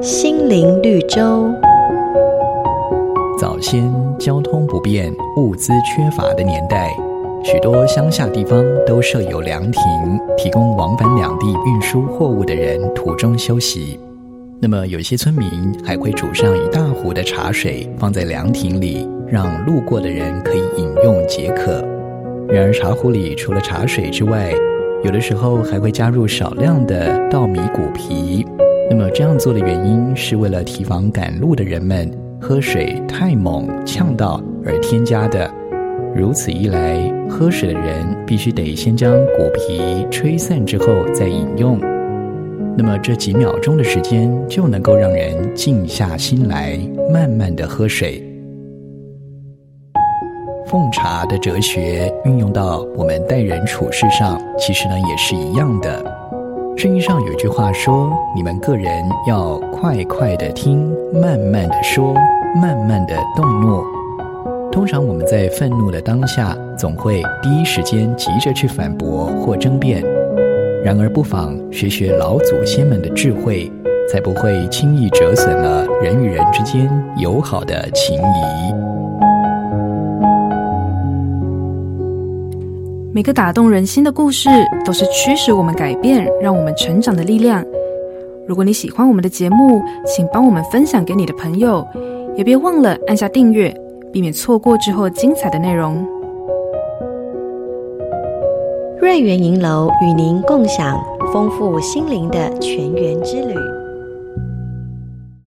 心灵绿洲。早先交通不便、物资缺乏的年代，许多乡下地方都设有凉亭，提供往返两地运输货物的人途中休息。那么，有些村民还会煮上一大壶的茶水，放在凉亭里，让路过的人可以饮用解渴。然而，茶壶里除了茶水之外，有的时候还会加入少量的稻米谷皮。那么，这样做的原因是为了提防赶路的人们喝水太猛呛到而添加的。如此一来，喝水的人必须得先将谷皮吹散之后再饮用。那么，这几秒钟的时间就能够让人静下心来，慢慢的喝水。奉茶的哲学运用到我们待人处事上，其实呢也是一样的。圣经上有一句话说：“你们个人要快快的听，慢慢的说，慢慢的动怒。”通常我们在愤怒的当下，总会第一时间急着去反驳或争辩。然而，不妨学学老祖先们的智慧，才不会轻易折损了人与人之间友好的情谊。每个打动人心的故事，都是驱使我们改变、让我们成长的力量。如果你喜欢我们的节目，请帮我们分享给你的朋友，也别忘了按下订阅，避免错过之后精彩的内容。瑞圆银楼与您共享丰富心灵的泉源之旅。